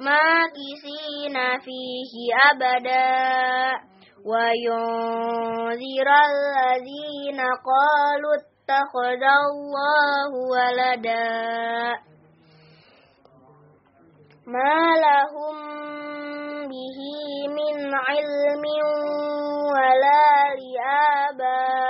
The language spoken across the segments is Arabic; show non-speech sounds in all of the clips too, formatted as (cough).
ماكثين فيه أبدا. وينذر الذين قالوا اتخذ الله ولدا. ما لهم به من علم ولا لآبائهم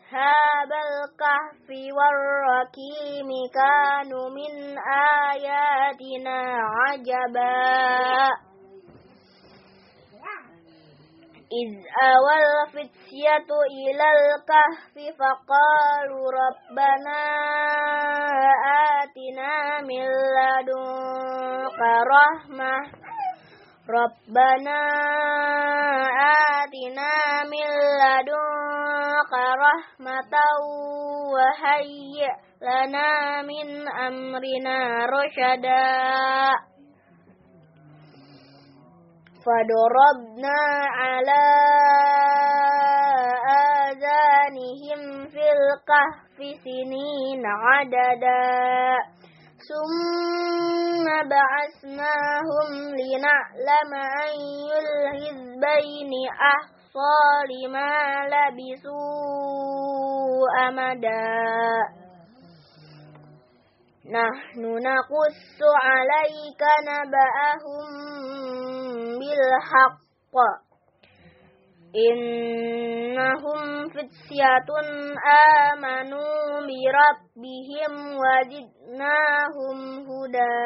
أصحاب الكهف والركيم كانوا من آياتنا عجبا. إذ أوى الفتية إلى الكهف فقالوا ربنا آتنا من لدنك رحمة. ربنا آتنا من لدنك رحمة وهيئ لنا من أمرنا رشدا. فضربنا على آذانهم في الكهف سنين عددا. ثم بعثناهم لنعلم أي الحزبين أحصى لما لبثوا أمدا. نحن نقص عليك نبأهم بالحق. إنهم فتية آمنوا بربهم وزدناهم هدى.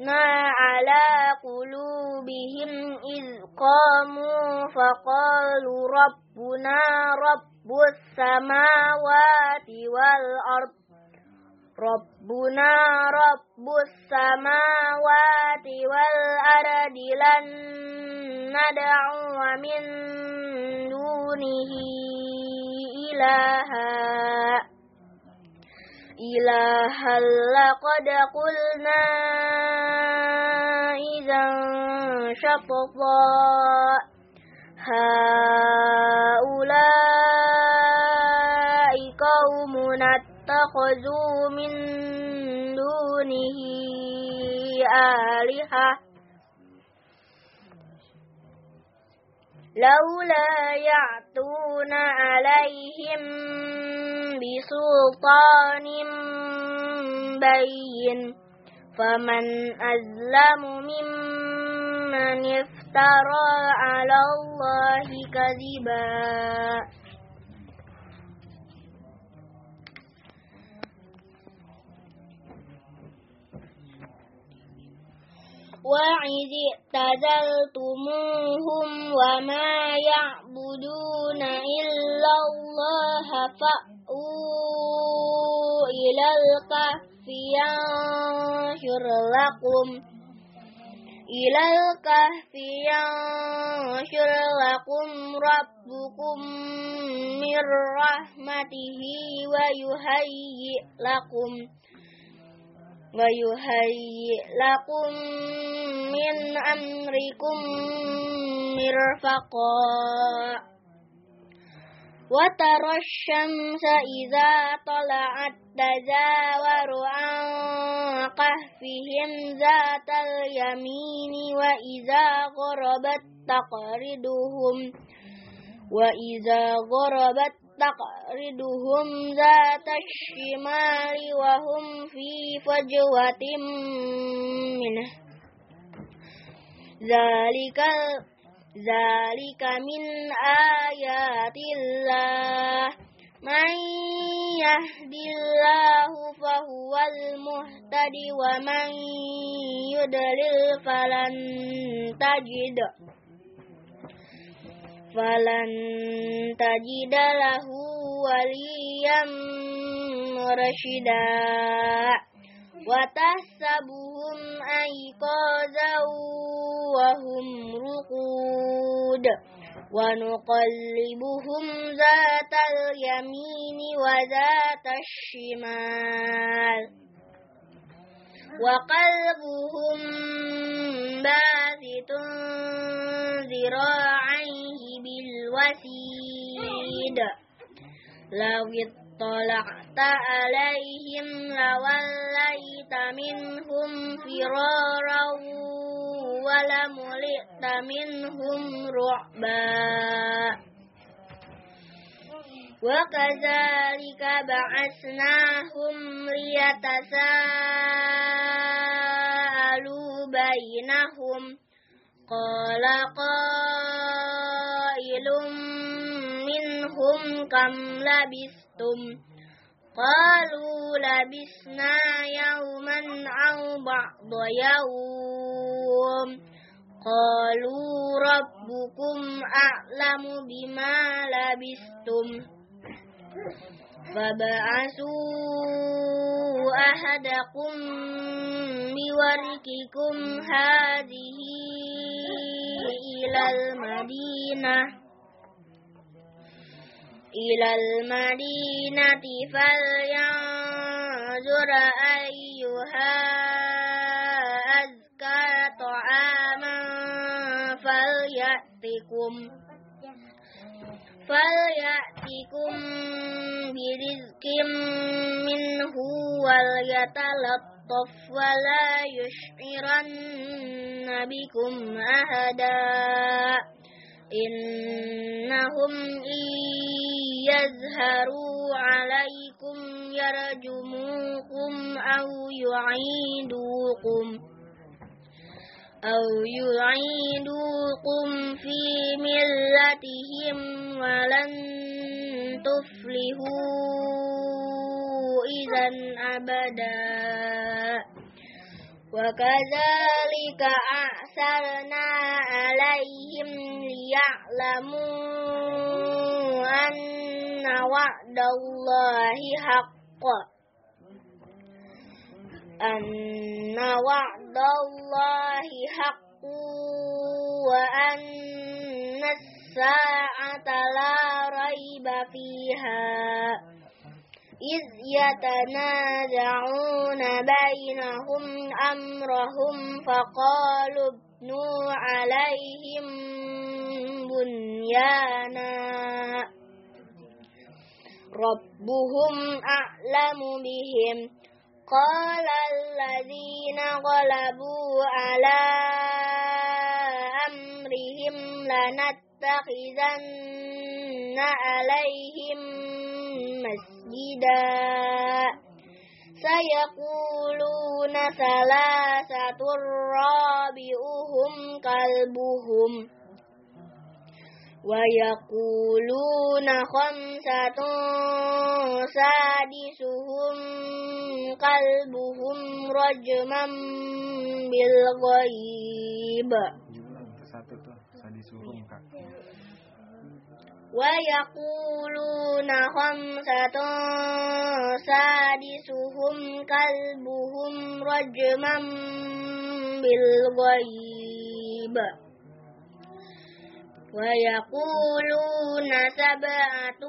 وربطنا على قلوبهم إذ قاموا فقالوا ربنا رب السماوات والأرض ربنا رب السماوات والأرض لن ندعو من دونه إلها. إلها لقد قلنا إذا شططا هؤلاء قومنا اتخذوا من دونه آلهة لولا يعتون عليهم بسلطان بين. فمن أظلم ممن افترى على الله كذبا. وإذ اعتزلتموهم وما يعبدون إلا الله فأووا إلى الكهف ينشر لكم إلى الكهف ينشر لكم ربكم من رحمته ويهيئ لكم ويهيئ لكم من أمركم مرفقا. وترى الشمس إذا طلعت تزاور عن قهفهم ذات اليمين وإذا غربت تقرضهم وإذا غربت تقرضهم ذات الشمال وهم في فجوة منه. ذلك ذلك من آيات الله. من يهد الله فهو المهتد ومن يدلل فلن تجد. فلن تجد له وليا مرشدا وتحسبهم أيقاظا وهم رقود ونقلبهم ذات اليمين وذات الشمال وقلبهم باسط ذراعيه بالوسيد لو اطلعت عليهم لوليت منهم فرارا ولملئت منهم رعبا. وكذلك بعثناهم ليتساءلوا بينهم. قال قائل منهم كم لبثتم؟ قالوا لبثنا يوما أو بعض يوم. قالوا ربكم أعلم بما لبثتم. فابعثوا أحدكم بورككم هذه إلى المدينة. إلى المدينة فلينظر أيها أزكى طعاما فليأتكم فليأتكم برزق منه وليتلطف ولا يشعرن بكم أحدا إنهم إن يظهروا عليكم يرجموكم أو يعيدوكم أو يعيدوكم في ملتهم ولن تفلحوا إذا أبدا. وكذلك أعثرنا عليهم ليعلموا أن وعد الله حق. أن وعد الله حق وأن الساعة لا ريب فيها. إذ يتنازعون بينهم أمرهم فقالوا ابنوا عليهم بنيانا. ربهم أعلم بهم. قال الذين غلبوا على أمرهم لنتخذن عليهم مسجدا. سيقولون ثلاثة رابعهم كلبهم ويقولون خمسة سادسهم قلبهم رجما بالغيب diulang tuh ويقولون خمسة سادسهم كلبهم رجما بالغيب. ويقولون سبعة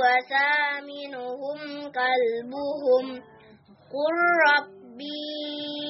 وثامنهم كلبهم قل ربي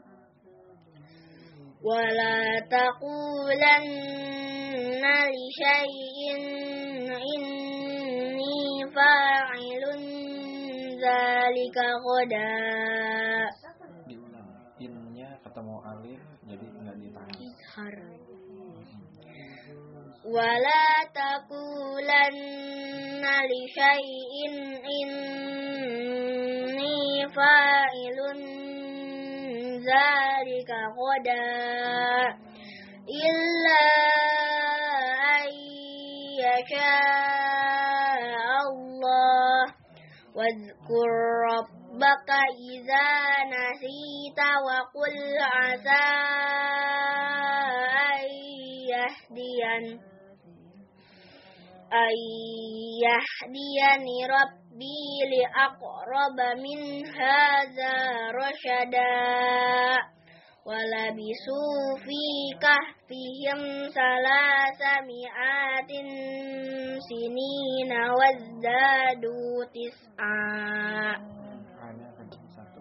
ولا تقولن لشيء إني فاعل ذلك غدا diulang innya ketemu alif jadi nggak ditahan إظهر ولا تقولن لشيء إني فاعل ذلك غدا إلا أن يشاء الله. واذكر ربك إذا نسيت وقل عسى أن يهدين. أن يهديني ربي لأقرب من هذا رشدا. ولبثوا في كهفهم ثلاثمائة سنين وازدادوا تسعا hanya kencang satu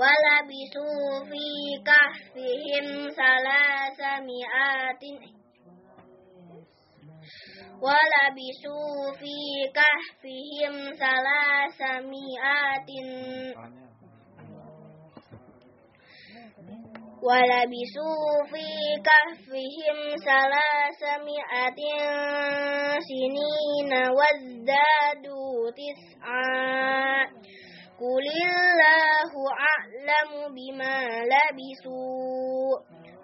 ولبثوا في كهفهم ثلاثمائة ولبثوا في كهفهم ثلاثمائة hanya ولبثوا في كهفهم ثلاثمائة سنين وازدادوا تسعا قل الله أعلم بما لبثوا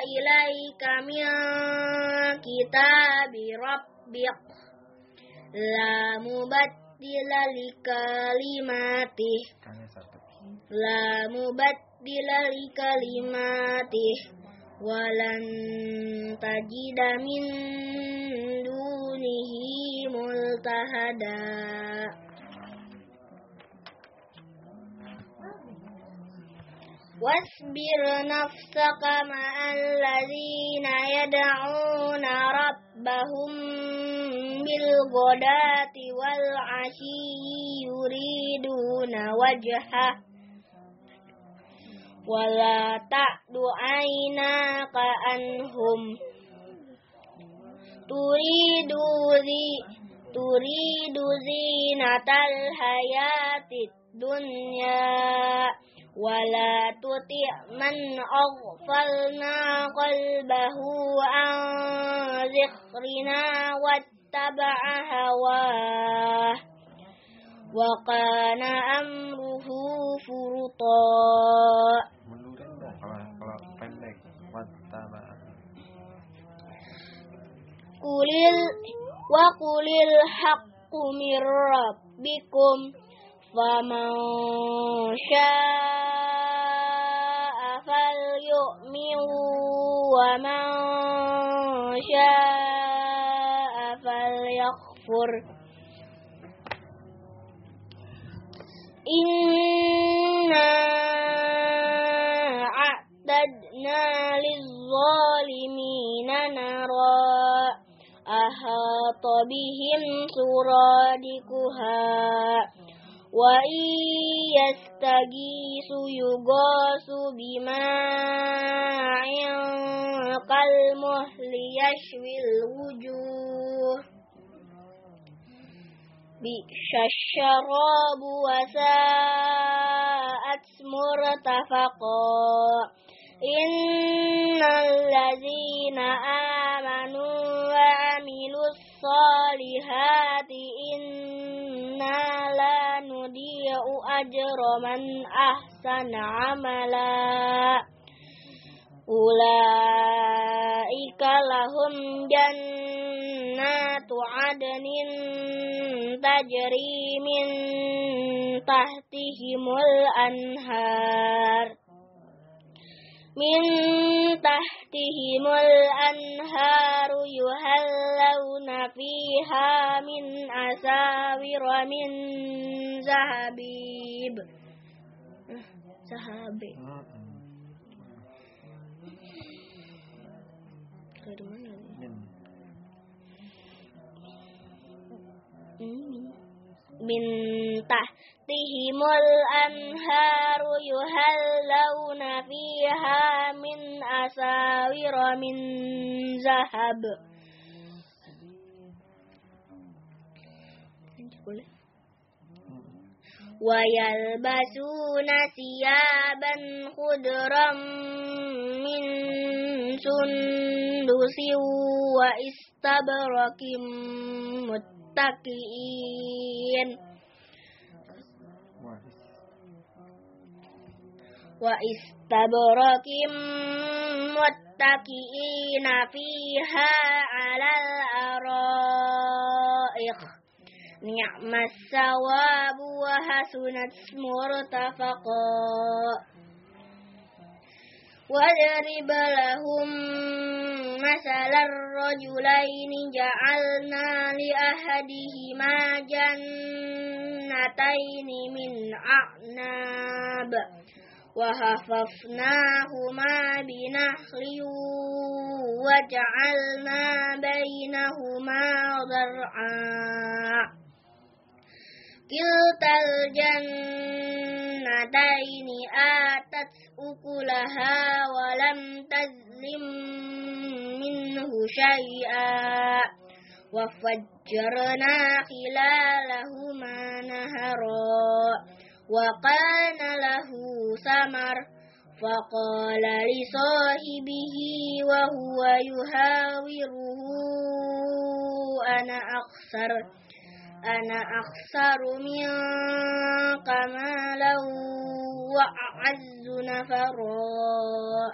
أوهي إليك من كتاب ربك. لا مبدل لكلماته. Hanya satu. لا مبدل لكلماته. ولن تجد من دونه ملتهدا واصبر نفسك مع الذين يدعون ربهم بالغداة والعشي يريدون وجهه. ولا تعد عيناك عنهم. تريد ذي تريد زينة الحياة الدنيا. ولا تطع من أغفلنا قلبه عن ذكرنا واتبع هواه وكان أمره فرطا. قل وقل الحق من ربكم. فمن شاء فليؤمن ومن شاء فليكفر إنا وأعتدنا للظالمين نارا أحاط بهم سرادقها وإن يستغيثوا يغاثوا بماء كالمهل يشوي الوجوه بئس الشراب وساءت مرتفقا إن الذين آمنوا وعملوا الصالحات إنا لا نضيع أجر من أحسن عملا. أولئك لهم جنات عدن تجري من تحتهم الأنهار. من تحتهم الأنهار يهلون فيها من أساور من ذهبيب ذهب. Dari mana anharu yuhallawna fiha min asawira min zahab boleh ويلبسون ثيابا خضرا من سندس واستبرق متكئين واستبرق متكئين فيها على الأرائك نعم الثواب وحسنت مرتفقا. واضرب لهم مثل الرجلين جعلنا لأحدهما جنتين من أعناب. وحففناهما بنخل وجعلنا بينهما زرعا كلتا الجنتين آتت أكلها ولم تظلم منه شيئا. وفجرنا خلالهما نهرا. وكان له ثمر فقال لصاحبه وهو يهاوره أنا أخسر أنا أخسر منك مالا وأعز نفرا.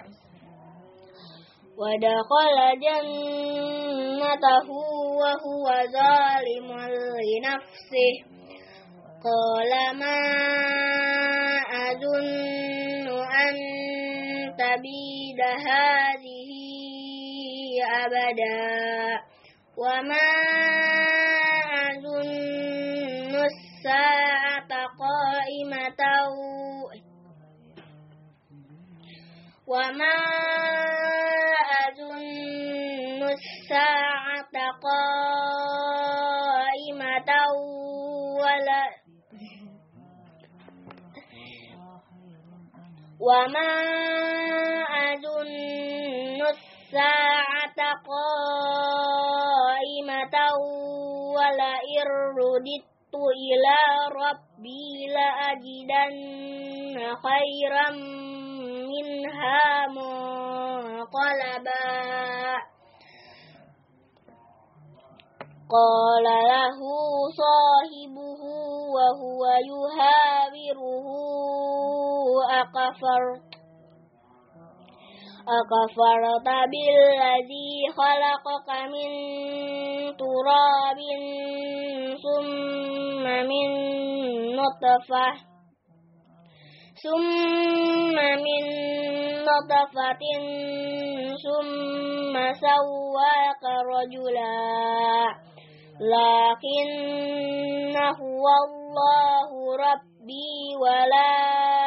ودخل جنته وهو ظالم لنفسه. قال ما أظن أن تبيد هذه أبدا وما أظن الساعة قائمة وما أظن الساعة قائمة وما أظن الساعة قائمة ولئن رددت إلى ربي لأجدن خيرا منها منقلبا قال له صاحبه وهو يهاوره أكفرت أكفرت بالذي خلقك من تراب ثم من نطفة. ثم من نطفة ثم سواك رجلا. لكن هو الله ربي ولا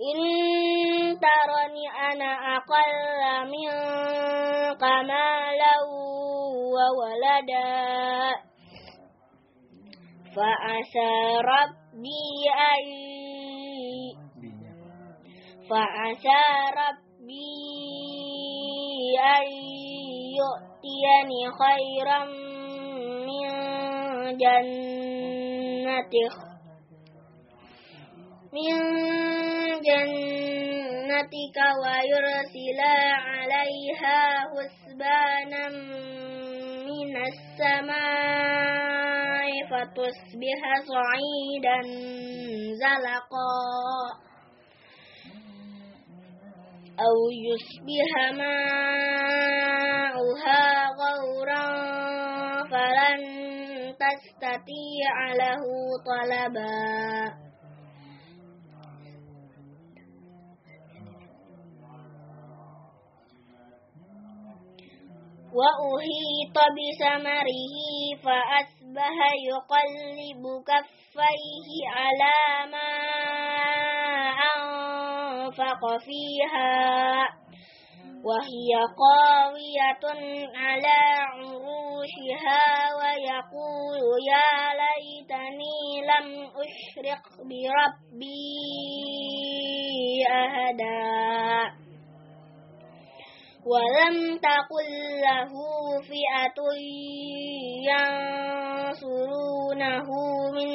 إن ترني أنا أقل منك مالا وولدا فعسى ربي أن فعسى ربي أن يؤتيني خيرا من جنتك من جنتك ويرسل عليها حسبانا من السماء فتصبح صعيدا زلقا أو يصبح ماؤها غورا فلن تستطيع له طلبا وأهيط بثمره فأصبح يقلب كفيه على ما أنفق فيها وهي قاوية على عروشها ويقول يا ليتني لم أشرك بربي أهدا. ولم تقل له فئة ينصرونه من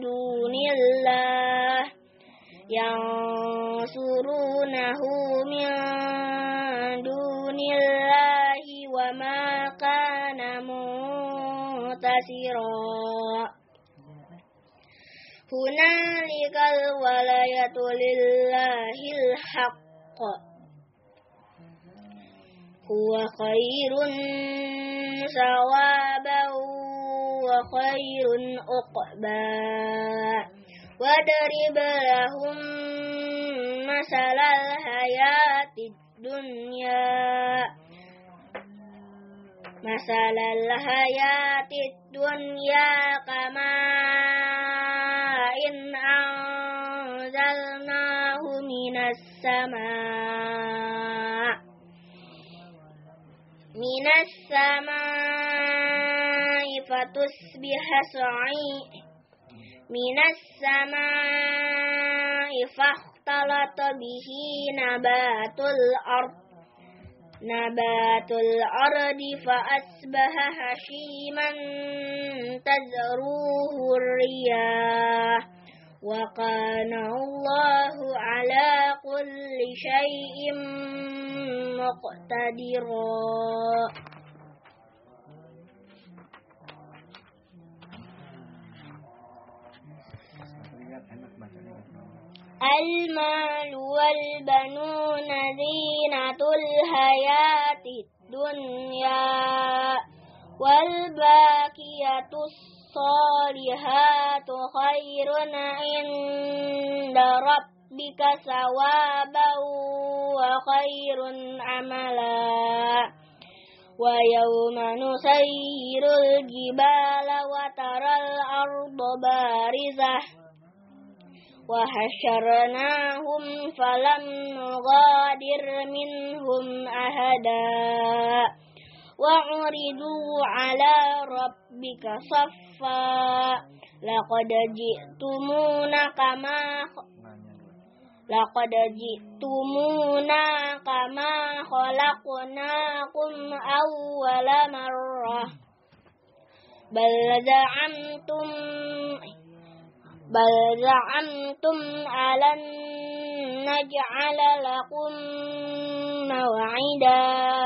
دون الله. ينصرونه من دون الله وما كان منتصرا. هنالك الولاية لله الحق. هو خير ثوابا وخير عقبا. واضرب لهم مثل الحياة الدنيا. مثل الحياة الدنيا كماء إن أنزلناه من السماء. من السماء فتصبح صعيد. من السماء فاختلط به نبات الأرض. نبات الأرض فأصبح هشيما تزروه الرياح. وكان الله على كل شيء مقتدرا. المال والبنون زينة الحياة الدنيا والباقية الصالحات خير عند ربك ثوابا وخير عملا. ويوم نسير الجبال وترى الأرض بارزة. وحشرناهم فلم نغادر منهم أحدا. وعرضوا على ربك صفا لقد جئتمونا كما لقد جئتمونا كما خلقناكم أول مرة بل زعمتم بل زعمتم ألن نجعل لكم موعدا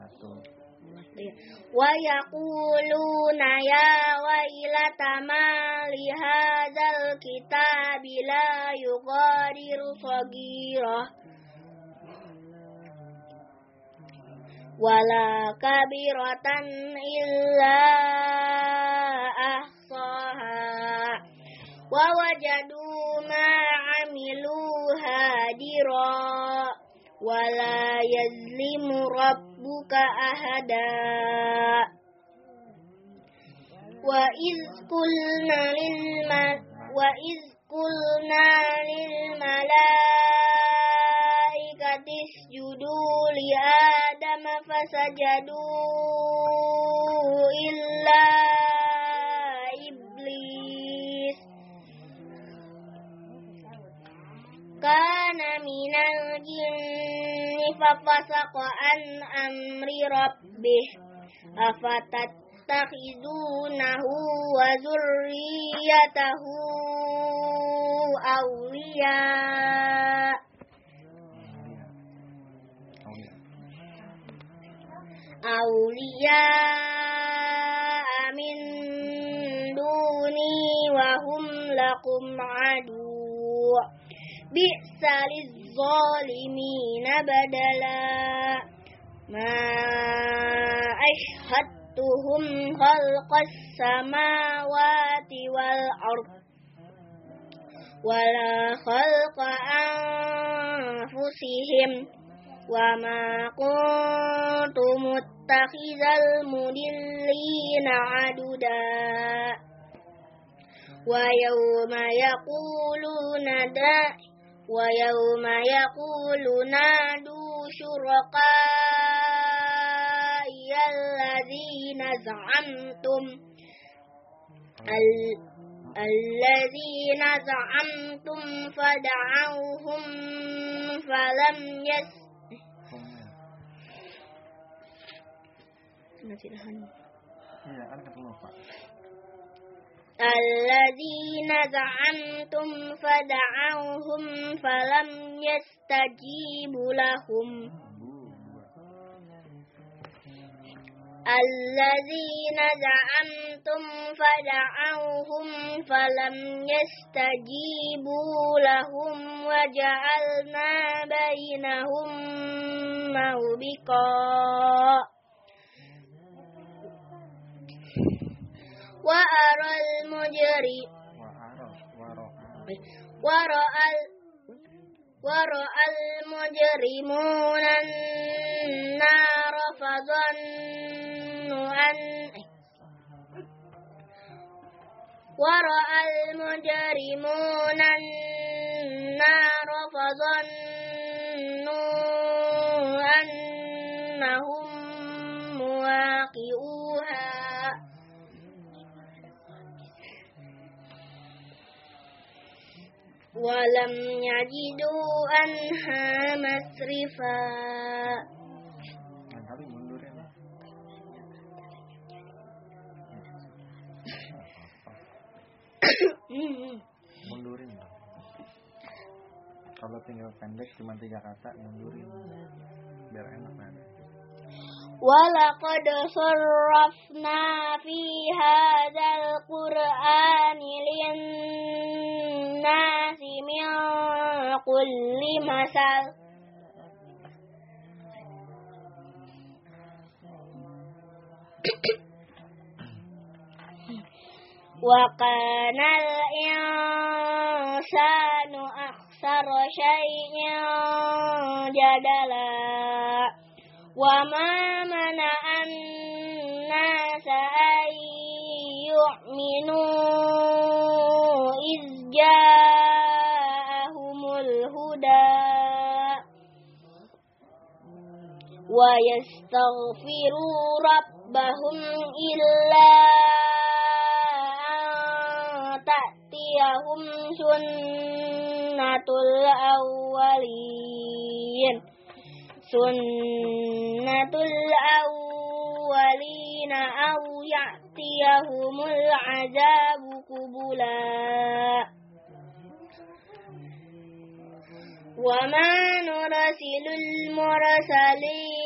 Walanya tadi satu ويقولون يا ويلة ما لهذا الكتاب لا يغادر صغيرة ولا كبيرة إلا أحصاها ووجدوا ما عملوا هادرا ولا يظلم ربك أحدا وإذ قلنا للم وإذ قلنا للملائكة اسجدوا لآدم فسجدوا إلا إبليس كان من الجن ففسق عن أمر ربه أفتتخذونه وذريته أولياء. أولياء من دوني وهم لكم عدو بئس للظالمين بدلا. ما أشهدتهم خلق السماوات والأرض ولا خلق أنفسهم وما كنت متخذ المضلين عددا. ويوم يقولون دا ويوم يقول نادوا شركائي الذين زعمتم ال- الذين زعمتم فدعوهم فلم يس Humnya. Iya, kan ketemu Pak. الذين زعمتم فدعوهم فلم يستجيبوا لهم. الذين زعمتم فدعوهم فلم يستجيبوا لهم وجعلنا بينهم موبقا وأرى المجرم. ورأى ورأى المجرمون النار فظنوا أن ورأى المجرمون النار فظنوا ولم يجدوا عنها مصرفا Lain kali mundurin. Mundurin. Kalau tinggal pendek cuma tiga kata, mundurin. Biar enak nanti. ولقد صرفنا في هذا القرآن للناس من كل مثل. وكان الإنسان أكثر شيء جدلا. وما منع الناس أن يؤمنوا إذ جاءهم ويستغفروا ربهم إلا أن تأتيهم سنة الأولين. سنة الأولين أو يأتيهم العذاب قبلا. وما نرسل المرسلين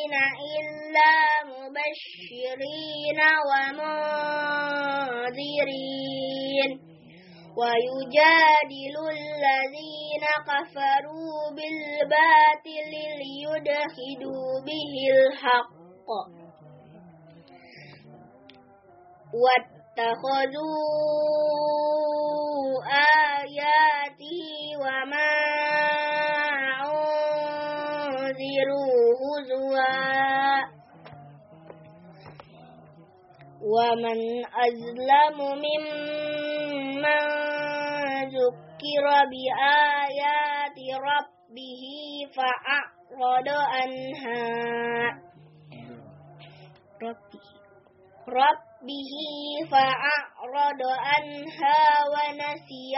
إلا مبشرين ومنذرين. ويجادل الذين كفروا بالباطل ليدخلوا به الحق. واتخذوا آياتي وما ومن أظلم ممن ذكر بآيات ربه فأعرض عنها ربه ربه فأعرض عنها ونسي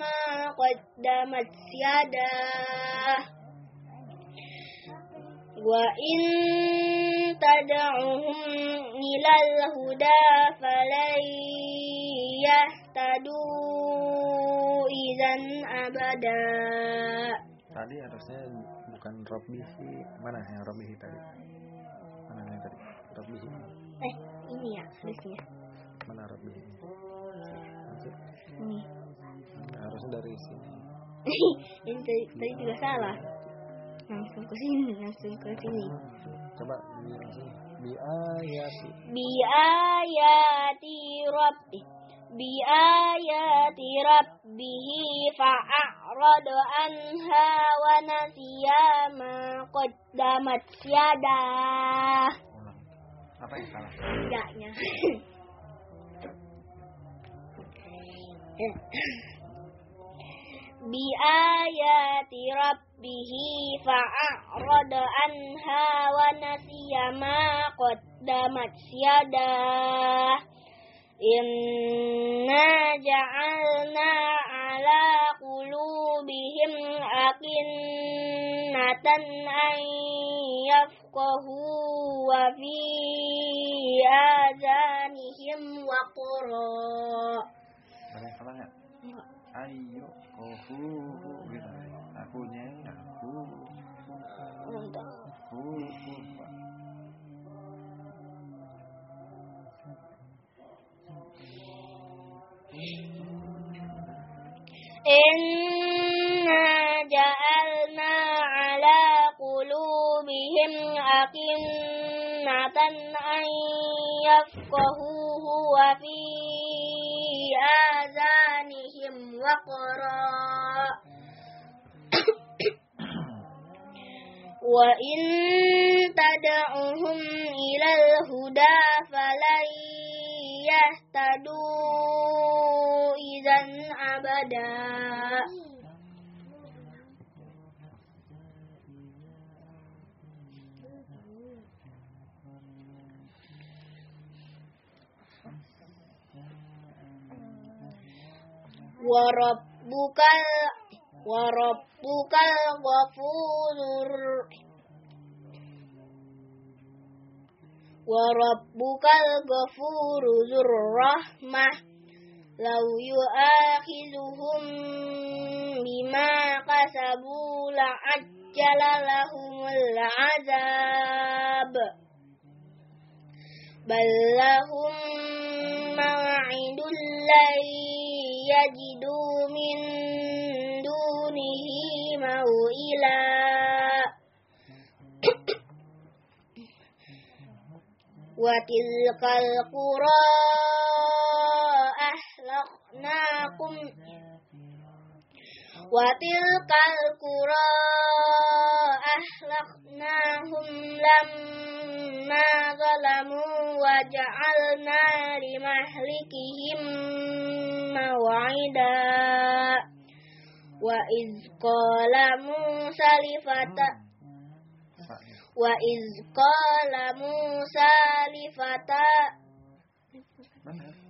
ما قدمت يداه وإن تدعهم إلى الهدى فلن يهتدوا إذا أبدا Tadi harusnya bukan Robbihi. Mana yang Robbihi tadi? Mana yang tadi? Robbihi. Eh, ini ya harusnya. Mana Robbihi? Maksud, Ini. harusnya dari sini. (laughs) ini tadi, tadi juga salah. Langsung ke sini, langsung ke sini. Coba di sini. Bi ayati. biayati rabbi biayati rabbihi fa'arada anha wa nasiya ma qaddamat yadah Ulang. Apa yang salah? tidaknya (laughs) biayati rabbihi fa'arada anha wa nasiya ma qaddamat yadah Inna ja'alna ala qulubihim akinnatan an yafqahu wa fi azanihim. Ada salah nggak? Enggak. Ayo, kohu, gitu. Akunya aku, Untuk hu, hu, Pak. Inna ja'alna ala qulubihim akinnatan an yafqahuhu wa fi azanihim warabbukal warabbukal ghafurur warabbukal ghafurur rahmah. Law yu'akhiduhum bima kasabu la'ajjala lahumul azab. Bal lahum maw'idul lain yajidu min dunihi maw'ila (clears throat) وتلك القرى أهلكناكم وتلك القرى أهلكناهم لما ظلموا وجعلنا لمهلكهم موعدا وإذ قال موسى لفتاه Pak, ya. وإذ قال موسى لفتاه Benar.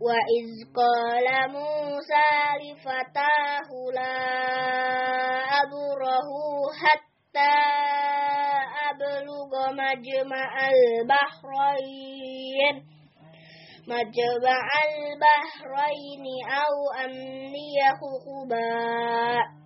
وإذ قال موسى لفتاه لا أبره حتى أبلغ مجمع البحرين مجمع البحرين أو أمني حقبا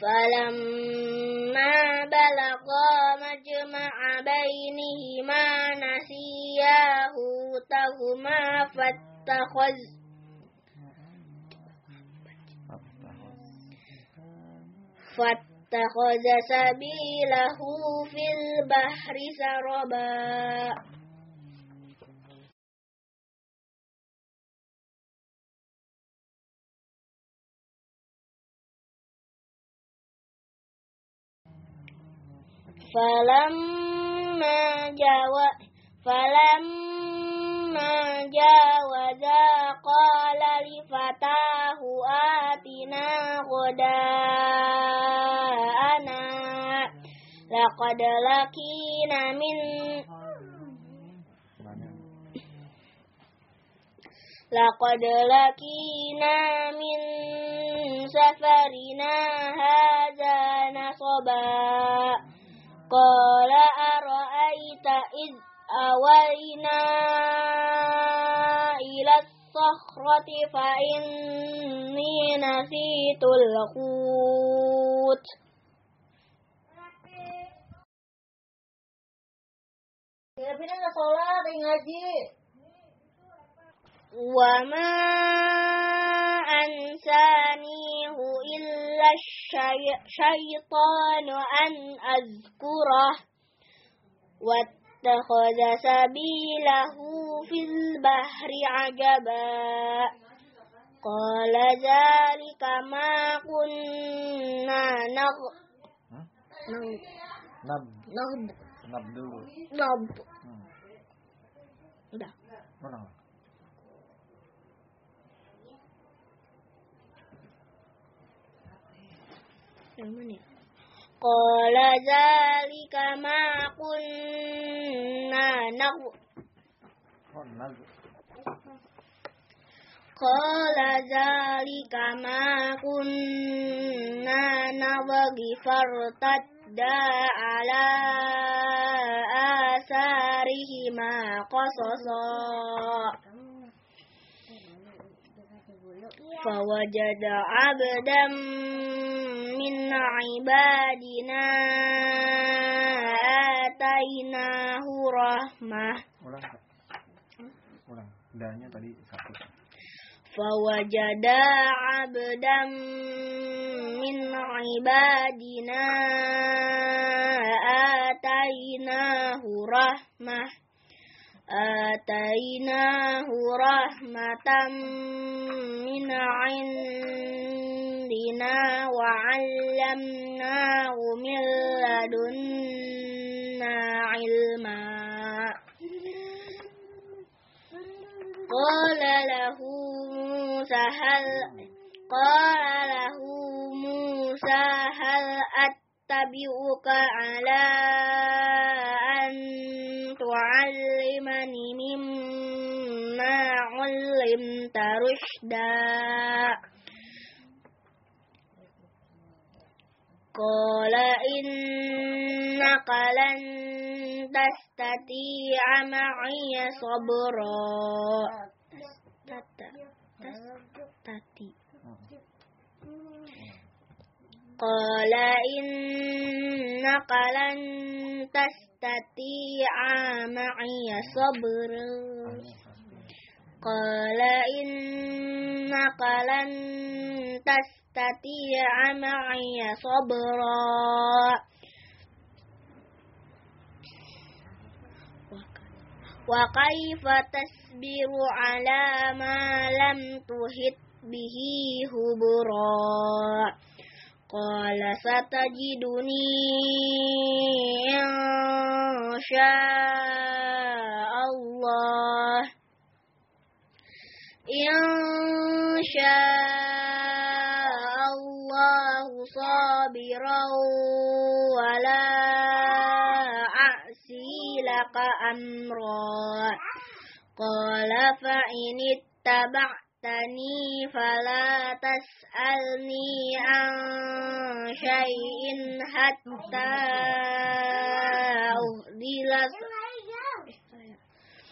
فلما بلغا مجمع بينهما نسيا حوتهما فاتخذ فاتخذ سبيله في البحر سربا فلما جاوز فلما جاوزا قال لفتاه آتنا غداءنا لقد لقينا من لقد لقينا من سفرنا هذا نصبا قال أرأيت إذ أوينا إلى الصخرة فإني نسيت الحوت. وما أنسانيه إلا الشيطان أن أذكره. واتخذ سبيله في البحر عجبا. قال ذلك ما كنا نغ نب نغ nab dulu نب yang mana ya Qala zalika ma kunna nag oh nag Qala zalika ma kunna nabghi fartadda ala asarihima qasasa فوجد عبدا من عبادنا آتيناه رحمة ulang Kak. ulang danya tadi satu فوجد عبدا من عبادنا آتيناه رحمة آتيناه رحمة من عندنا وعلمناه من لدنا علما. قال له موسى هل قال له موسى هل أتبعك على أن تعلمني مما علمت رشدا قال إنك لن تستطيع معي صبرا تستطيع قال إنك لن تستطيع معي صبرا قال إنك لن تستطيع معي صبرا وكيف تصبر على ما لم تهت به هبرا؟ قال ستجدني إن شاء الله. إن شاء الله صابرا ولا لك أمرا. قال فإن اتبعتني فلا تسألني عن شيء حتى أهدي لك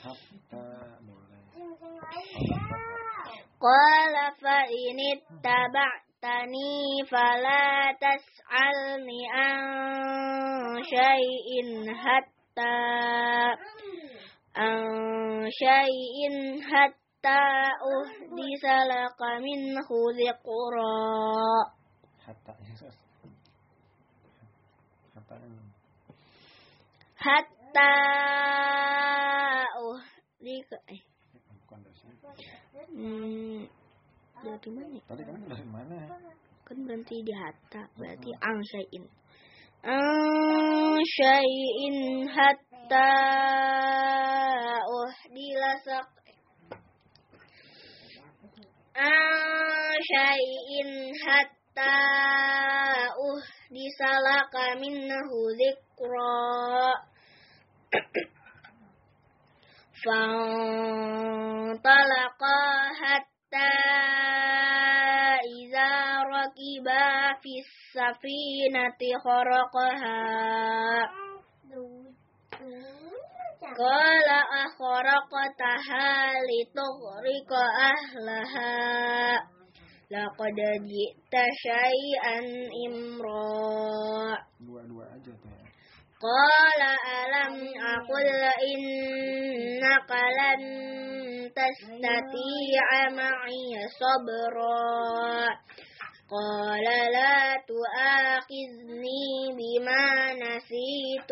hatta boleh قال فإن اتبعتني فلا تسألني عن شيء حتى عن شيء hatta uhdisa laka minhu ziqra hatta hatta hatta uhdika eh. hmm, dari mana tadi kan dari mana kan berhenti di hatta berarti hmm. ang syai'in ang syai'in hatta uhdila sak ang syai'in hatta uhdisalaka minhu dhikra فانطلقا حتى إذا ركبا في السفينة خرقها قال أخرقتها لتغرق أهلها لقد جئت شيئا إمرا dua-dua aja tuh ya. قال ألم أقل إنك لن تستطيع معي صبرا قال لا تؤاخذني بما نسيت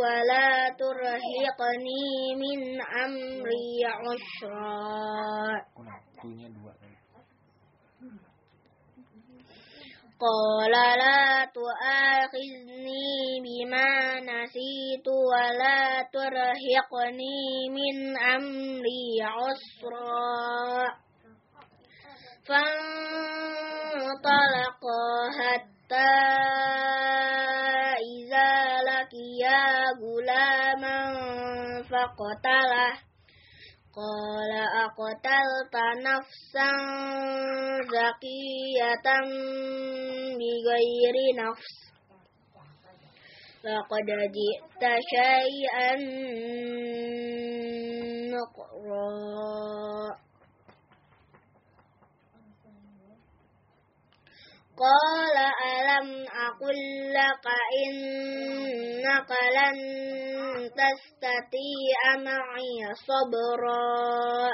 ولا ترهقني من أمري عسرا. قال لا تؤاخذني بما نسيت ولا ترهقني من أمري عسرا. فانطلقا حتى إذا لقيا غلاما فقتله قال أقتلت نفسا زكية بغير نفس. لقد جئت شيئا نقرا قال ألم أقل لك إنك لن تستطيع معي صبرا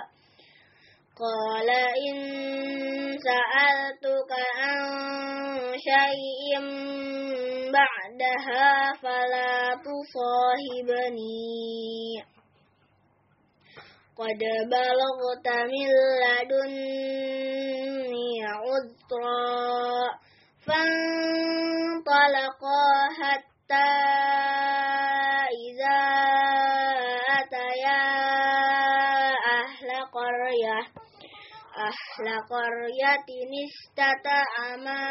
قال إن سألتك عن شيء بعدها فلا تصاحبني قد بلغت من لدني عذرا فانطلقا حتى إذا أتيا أهل قرية. أهل قرية استطعما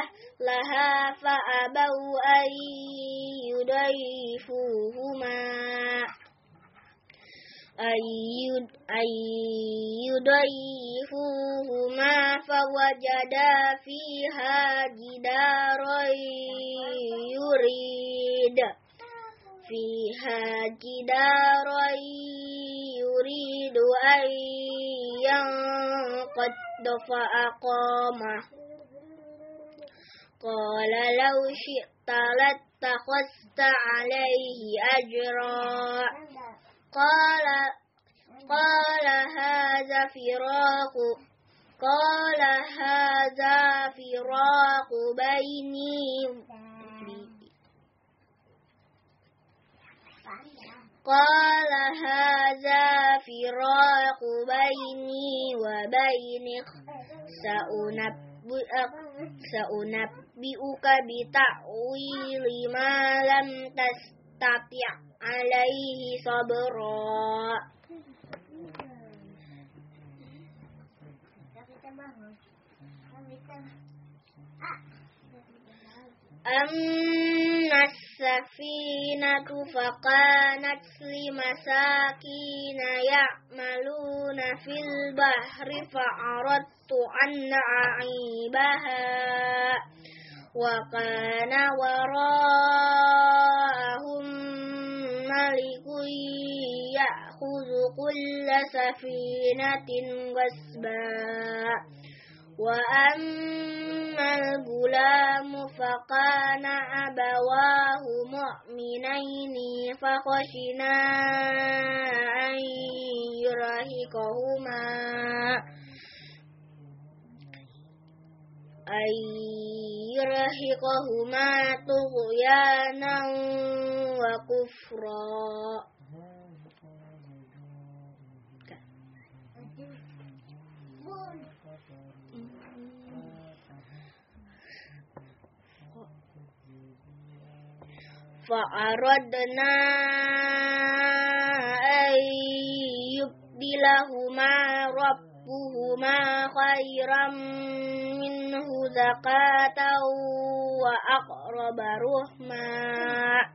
أهلها فأبوا أن يضيفوهما. أن يضيفوهما فوجدا فيها جدارا يريد. فيها جدارا يريد أن ينقض فأقامه قال لو شئت لاتخذت عليه أجرا. قال قال هذا فراق قال هذا فراق بيني قال هذا فراق بيني وبينك سأنبئك سأنبئك بتأويل ما لم تستطع. عليه صبرا أما السفينة فكانت لمساكين يعملون في البحر فأردت أن أعيبها. وكان وراءهم ملك يأخذ كل سفينة غصبا وأما الغلام فكان أبواه مؤمنين فخشنا أن يرهقهما أن يرهقهما طغيانا وكفرا. فأردنا أن يبدلهما ربهما خيرا منه زكاة وأقرب رحما.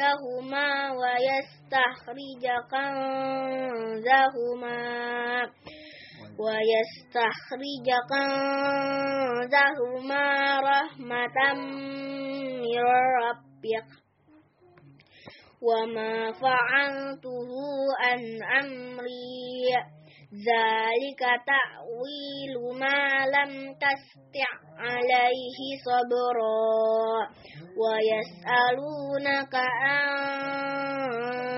أشدهما ويستخرج كنزهما ويستخرج كنزهما رحمة من ربك. وما فعلته عن أمري. ذلك تأويل ما لم تستع عليه صبرا. ويسألونك عن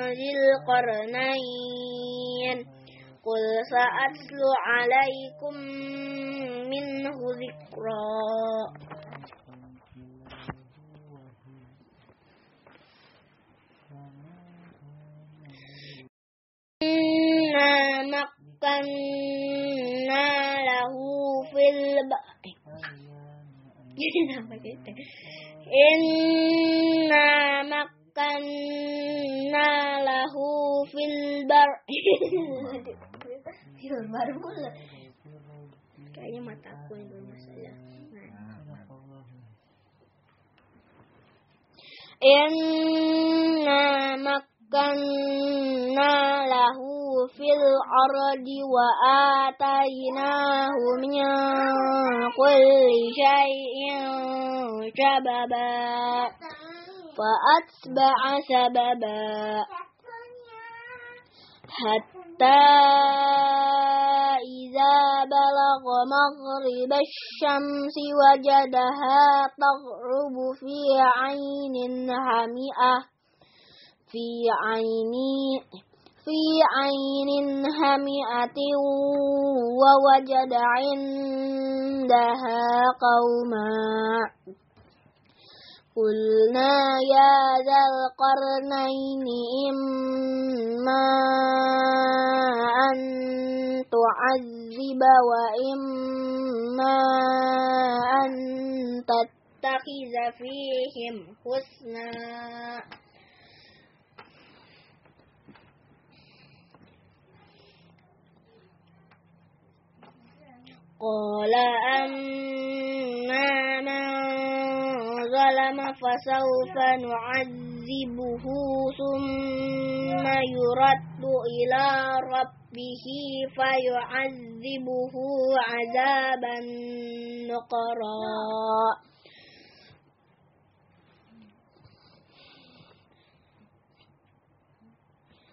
ذي القرنين. قل سأتلو عليكم منه ذكرا. anna lahu fil jadi inna makanna lahu fil bar kayaknya mataku yang bermasalah Inna makanna lahu في الأرض وآتيناه من كل شيء سببا فأتبع سببا حتى إذا بلغ مغرب الشمس وجدها تغرب في عين حمئة في عيني في عين هامئة ووجد عندها قوما. قلنا يا ذا القرنين إما أن تعذب وإما أن تتخذ فيهم حسنا. قال أما من ظلم فسوف نعذبه ثم يرد إلى ربه فيعذبه عذابا نقرا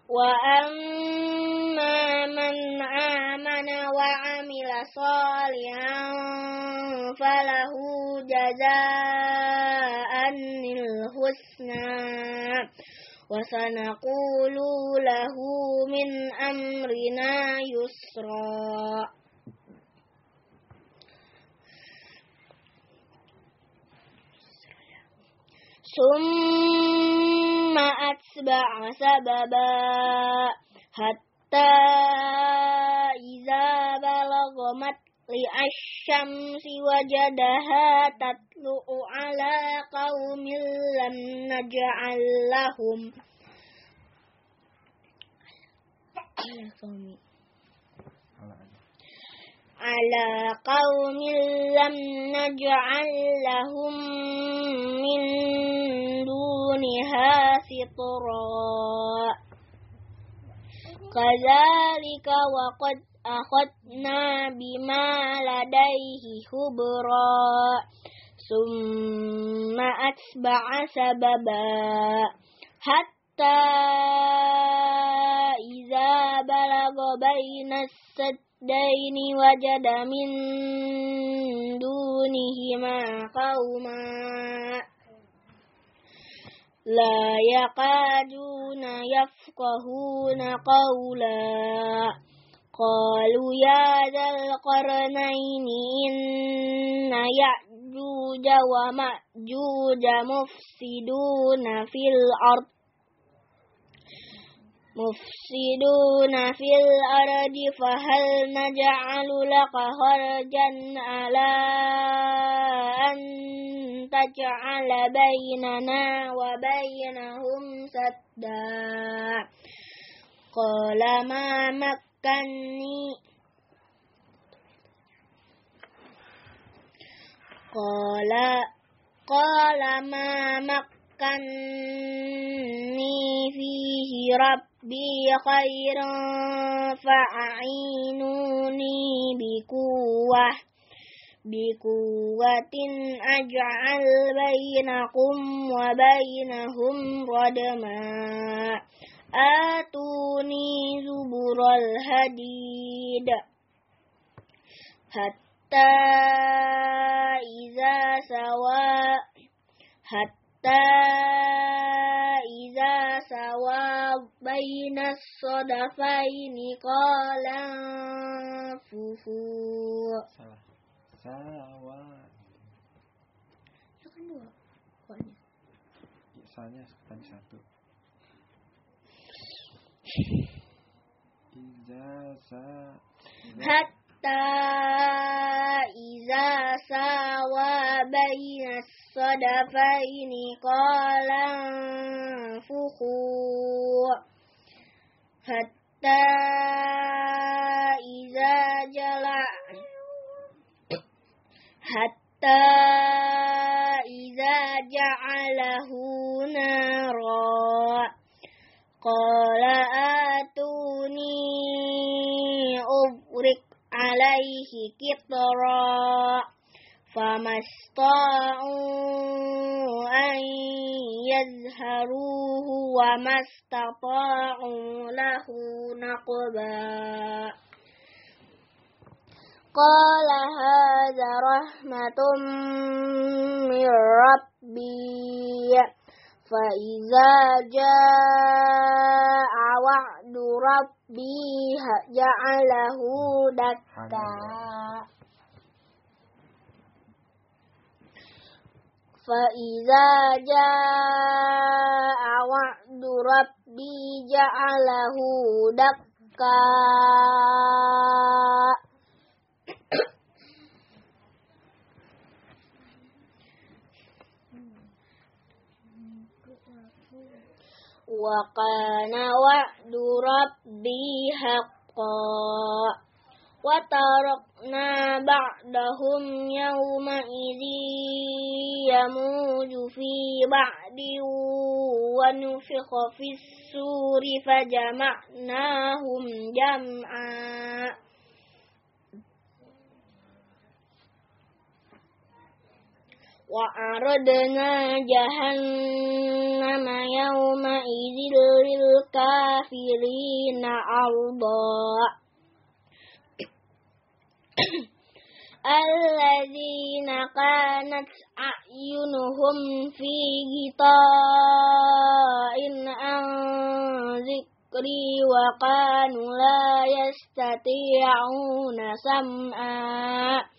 وأما من آمن وعمل صالحا فله جزاء الحسنى. وسنقول له من أمرنا يسرا. ثم أتبع سببا حتى إذا بلغ مطلع الشمس وجدها تطلع على قوم لم نجعل لهم على قوم على قوم لم نجعل لهم من دونها سطرا كذلك وقد أخذنا بما لديه خبرا. ثم أتبع سببا. حتى إذا بلغ بين السد الدين وجد من دونهما قوما لا يقادون يفقهون قولا قالوا يا ذا القرنين إن يأجوج ومأجوج مفسدون في الأرض مفسدون في الأرض فهل نجعل لك خرجا على أن تجعل بيننا وبينهم سدا؟ قال ما مكني قال قال ما مكني فيه رب. بي خيرا فأعينوني بقوة بقوة أجعل بينكم وبينهم ردما. آتوني زبر الهديد. حتى إذا سوى حتى إذا سوى بين الصدفين قال انفخوا salah sawa Itu kan dua pokoknya. Sanya tadi satu (laughs) Ijazah Hatta iza sawa baina sadafaini qala fuhu Hatta iza jala Hatta iza ja'alahu nara قال آتوني عليه كطرا فما استطاعوا أن يظهروه وما استطاعوا له نقبا. قال هذا رحمة من ربي. فإذا جاء وعد ربي جعله دكا فإذا جاء وعد ربي جعله دكا وكان وعد ربي حقا. وتركنا بعدهم يومئذ يموج في بعد ونفخ في السور فجمعناهم جمعا. وأردنا جهنم يومئذ للكافرين عرضا. (coughs) الذين كانت أعينهم في غطاء عن ذكري وكانوا لا يستطيعون سمعا.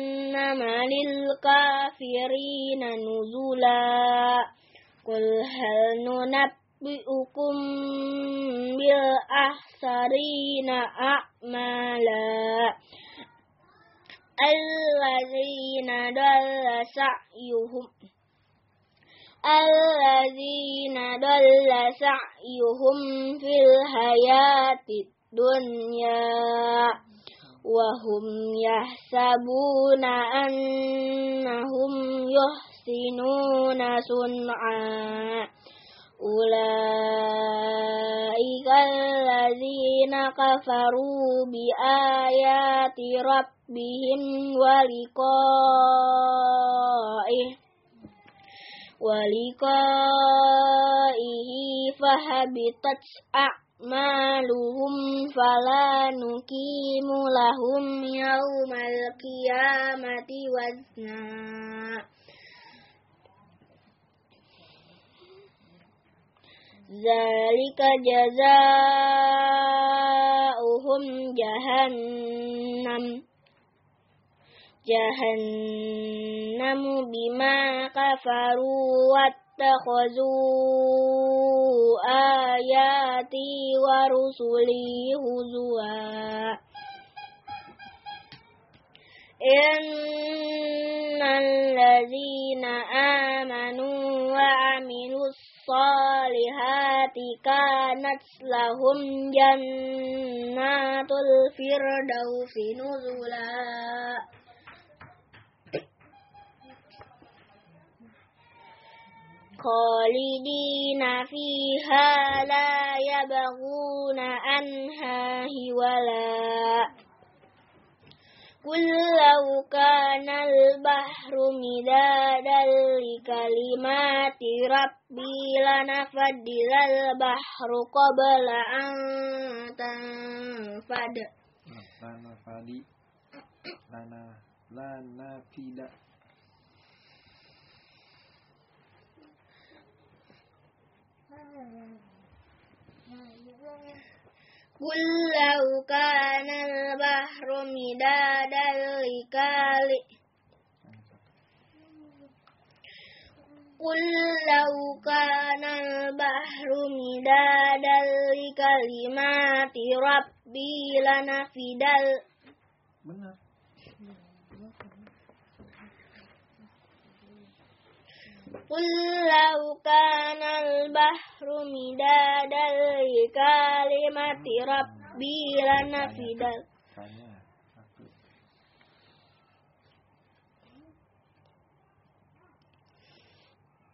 للكافرين نزلا. قل هل ننبئكم بالأحسرين أعمالا؟ الذين ضل سعيهم الذين ضل سعيهم في الحياة الدنيا. وهم يحسبون أنهم يحسنون صنعا. أولئك الذين كفروا بآيات ربهم ولقائه ولقائه فهبطت أعمالهم فلا نقيم لهم يوم القيامة وزنا ذلك جزاؤهم جهنم جهنم بما كفروا واتخذوا آياتي ورسلي هزوا. إن الذين آمنوا وعملوا الصالحات كانت لهم جنات الفردوس نزلا. خالدين فيها لا يبغون عنها ولا قل لو كان البحر مدادا لكلمات ربي لنفد البحر قبل أن تنفد. lana fadi lana lana قل لو كان البحر مدادا لكلمات قل لو كان البحر مدادا لكلمات ربي لنفد ال- benar. قل لو كان البحر مدادا لكلمات ربي لنفد ال- kayaknya aku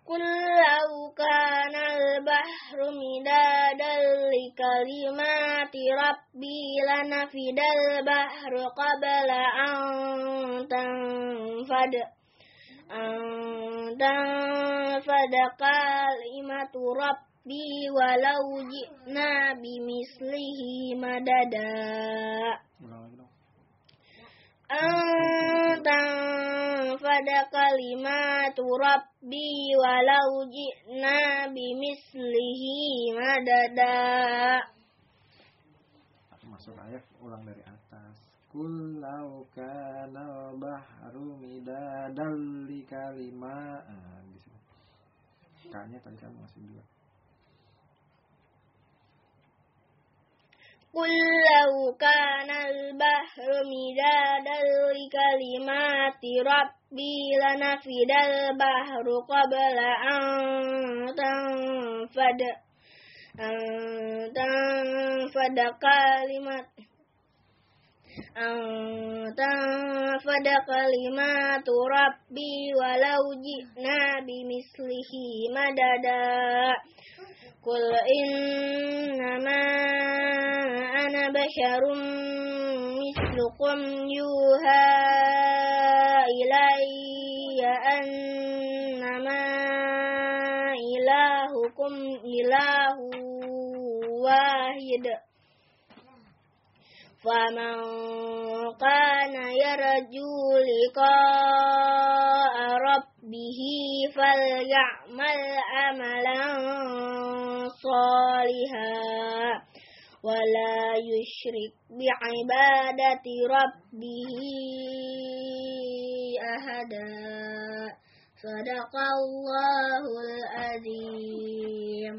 قل لو كان البحر مدادا لكلمات ربي لنفد البحر قبل أن تنفد أن تنفد كلمة ربي ولو جئنا بمثله مددا ulang lagi dong أن تنفد كلمات ربي ولو جئنا بمثله مددا masuk ayat ulang dari Qul law kana bahru midadal li kalima nah, tadi kamu masih dua. Qul law kana al-bahru midadal li kalimati rabbi lanafidal bahru qabla an tanfad an tanfad أن تنفد كلمات ربي ولو جئنا بمثله مددا قل إنما أنا بشر مثلكم يوحى إلي أن إنما إلهكم إله واحد فمن كان يرجو لقاء ربه فليعمل عملا صالحا ولا يشرك بعبادة ربه أحدا. صدق الله العظيم.